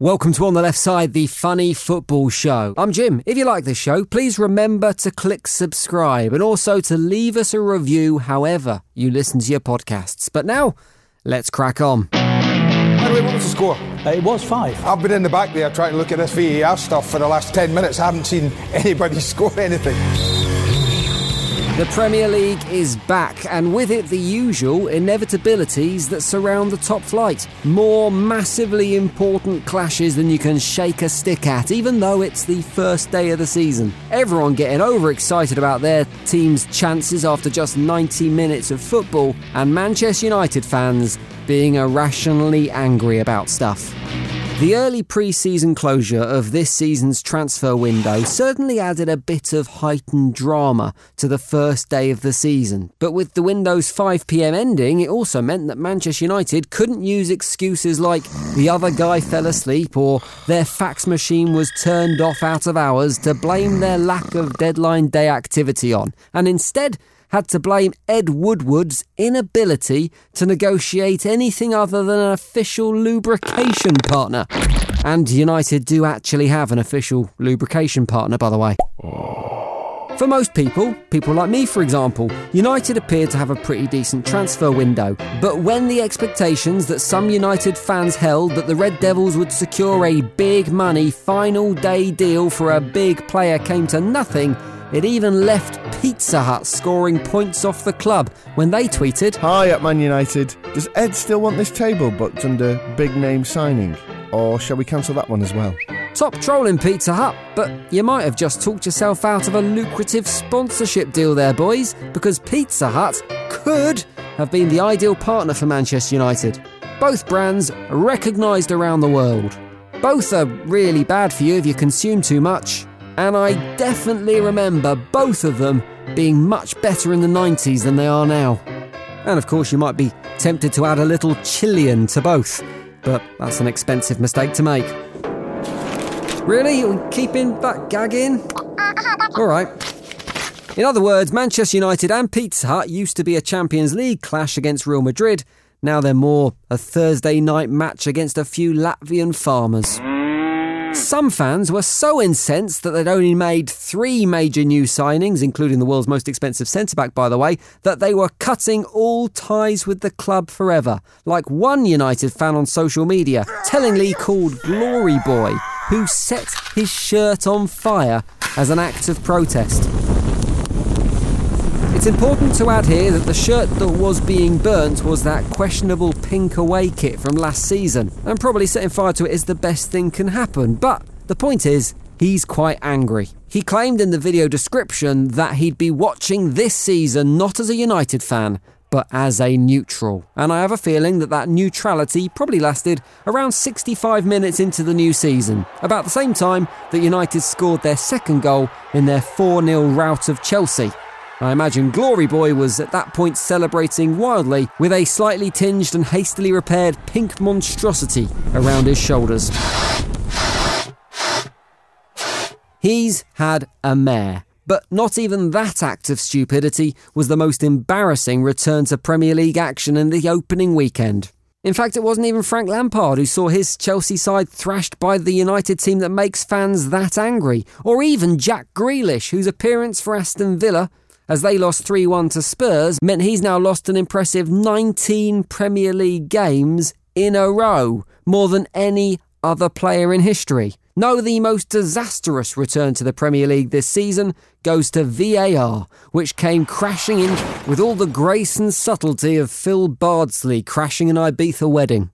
Welcome to On the Left Side, the funny football show. I'm Jim. If you like this show, please remember to click subscribe and also to leave us a review however you listen to your podcasts. But now, let's crack on. Anyway, what was the score? Uh, It was five. I've been in the back there trying to look at this VAR stuff for the last 10 minutes. I haven't seen anybody score anything. The Premier League is back, and with it, the usual inevitabilities that surround the top flight. More massively important clashes than you can shake a stick at, even though it's the first day of the season. Everyone getting overexcited about their team's chances after just 90 minutes of football, and Manchester United fans being irrationally angry about stuff. The early pre season closure of this season's transfer window certainly added a bit of heightened drama to the first day of the season. But with the window's 5pm ending, it also meant that Manchester United couldn't use excuses like the other guy fell asleep or their fax machine was turned off out of hours to blame their lack of deadline day activity on, and instead had to blame Ed Woodward's inability to negotiate anything other than an official lubrication partner. And United do actually have an official lubrication partner, by the way. For most people, people like me for example, United appeared to have a pretty decent transfer window. But when the expectations that some United fans held that the Red Devils would secure a big money final day deal for a big player came to nothing, it even left Pizza Hut scoring points off the club when they tweeted, Hi at Man United. Does Ed still want this table booked under big name signing? Or shall we cancel that one as well? Top trolling Pizza Hut, but you might have just talked yourself out of a lucrative sponsorship deal there, boys, because Pizza Hut could have been the ideal partner for Manchester United. Both brands recognised around the world. Both are really bad for you if you consume too much, and I definitely remember both of them being much better in the 90s than they are now. And of course, you might be tempted to add a little Chilean to both, but that's an expensive mistake to make. Really? You're keeping that gag in? All right. In other words, Manchester United and Pizza Hut used to be a Champions League clash against Real Madrid. Now they're more a Thursday night match against a few Latvian farmers. Mm. Some fans were so incensed that they'd only made three major new signings, including the world's most expensive centre back, by the way, that they were cutting all ties with the club forever. Like one United fan on social media, tellingly called Glory Boy, who set his shirt on fire as an act of protest. It's important to add here that the shirt that was being burnt was that questionable pink away kit from last season, and probably setting fire to it is the best thing can happen. But the point is, he's quite angry. He claimed in the video description that he'd be watching this season not as a United fan, but as a neutral. And I have a feeling that that neutrality probably lasted around 65 minutes into the new season, about the same time that United scored their second goal in their 4 0 rout of Chelsea. I imagine Glory Boy was at that point celebrating wildly with a slightly tinged and hastily repaired pink monstrosity around his shoulders. He's had a mare. But not even that act of stupidity was the most embarrassing return to Premier League action in the opening weekend. In fact, it wasn't even Frank Lampard who saw his Chelsea side thrashed by the United team that makes fans that angry, or even Jack Grealish, whose appearance for Aston Villa as they lost 3 1 to Spurs meant he's now lost an impressive 19 Premier League games in a row, more than any other player in history. No, the most disastrous return to the Premier League this season goes to VAR, which came crashing in with all the grace and subtlety of Phil Bardsley crashing an Ibiza wedding.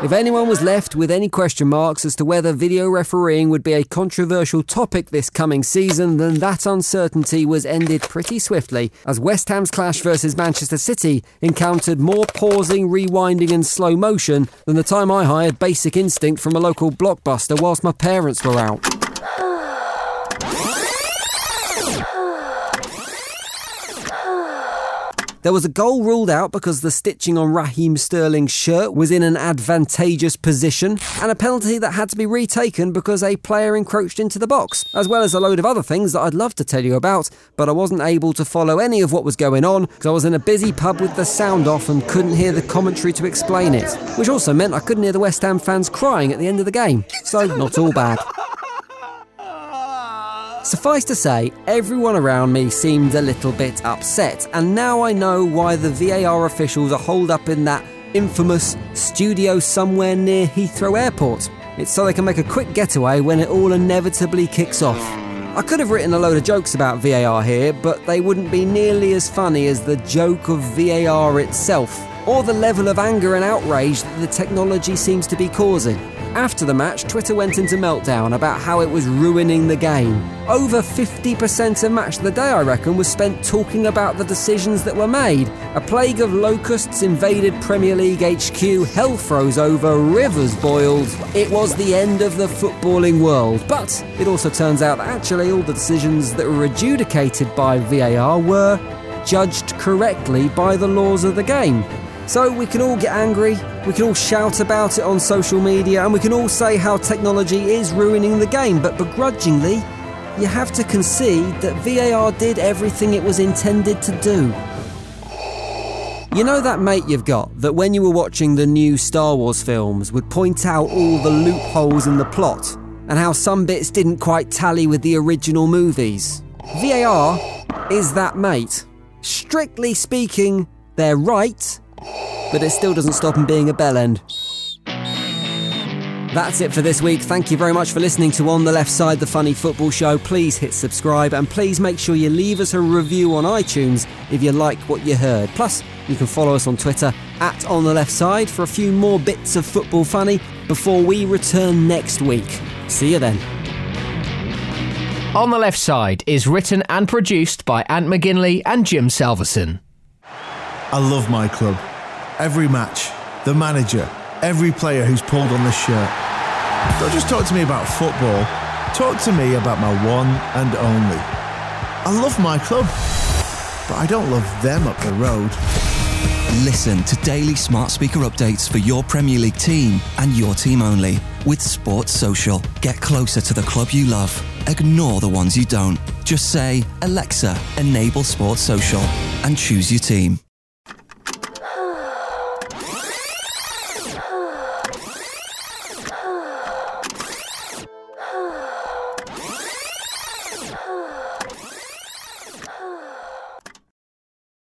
If anyone was left with any question marks as to whether video refereeing would be a controversial topic this coming season, then that uncertainty was ended pretty swiftly as West Ham's clash versus Manchester City encountered more pausing, rewinding, and slow motion than the time I hired Basic Instinct from a local blockbuster whilst my parents were out. There was a goal ruled out because the stitching on Raheem Sterling's shirt was in an advantageous position, and a penalty that had to be retaken because a player encroached into the box, as well as a load of other things that I'd love to tell you about, but I wasn't able to follow any of what was going on because I was in a busy pub with the sound off and couldn't hear the commentary to explain it, which also meant I couldn't hear the West Ham fans crying at the end of the game. So, not all bad. Suffice to say, everyone around me seemed a little bit upset, and now I know why the VAR officials are holed up in that infamous studio somewhere near Heathrow Airport. It's so they can make a quick getaway when it all inevitably kicks off. I could have written a load of jokes about VAR here, but they wouldn't be nearly as funny as the joke of VAR itself, or the level of anger and outrage that the technology seems to be causing. After the match, Twitter went into meltdown about how it was ruining the game. Over 50% of Match of the Day, I reckon, was spent talking about the decisions that were made. A plague of locusts invaded Premier League HQ, hell froze over, rivers boiled. It was the end of the footballing world. But it also turns out that actually all the decisions that were adjudicated by VAR were judged correctly by the laws of the game. So we can all get angry, we can all shout about it on social media, and we can all say how technology is ruining the game, but begrudgingly, you have to concede that VAR did everything it was intended to do. You know that mate you've got that when you were watching the new Star Wars films would point out all the loopholes in the plot and how some bits didn't quite tally with the original movies? VAR is that mate. Strictly speaking, they're right, but it still doesn't stop him being a bell end. That's it for this week. Thank you very much for listening to On the Left Side, the funny football show. Please hit subscribe and please make sure you leave us a review on iTunes if you like what you heard. Plus, you can follow us on Twitter at On the Left Side for a few more bits of football funny before we return next week. See you then. On the Left Side is written and produced by Ant McGinley and Jim Salverson. I love my club. Every match, the manager, every player who's pulled on this shirt. Don't just talk to me about football, talk to me about my one and only. I love my club, but I don't love them up the road. Listen to daily smart speaker updates for your Premier League team and your team only with Sports Social. Get closer to the club you love. Ignore the ones you don't. Just say, Alexa, enable Sports Social and choose your team.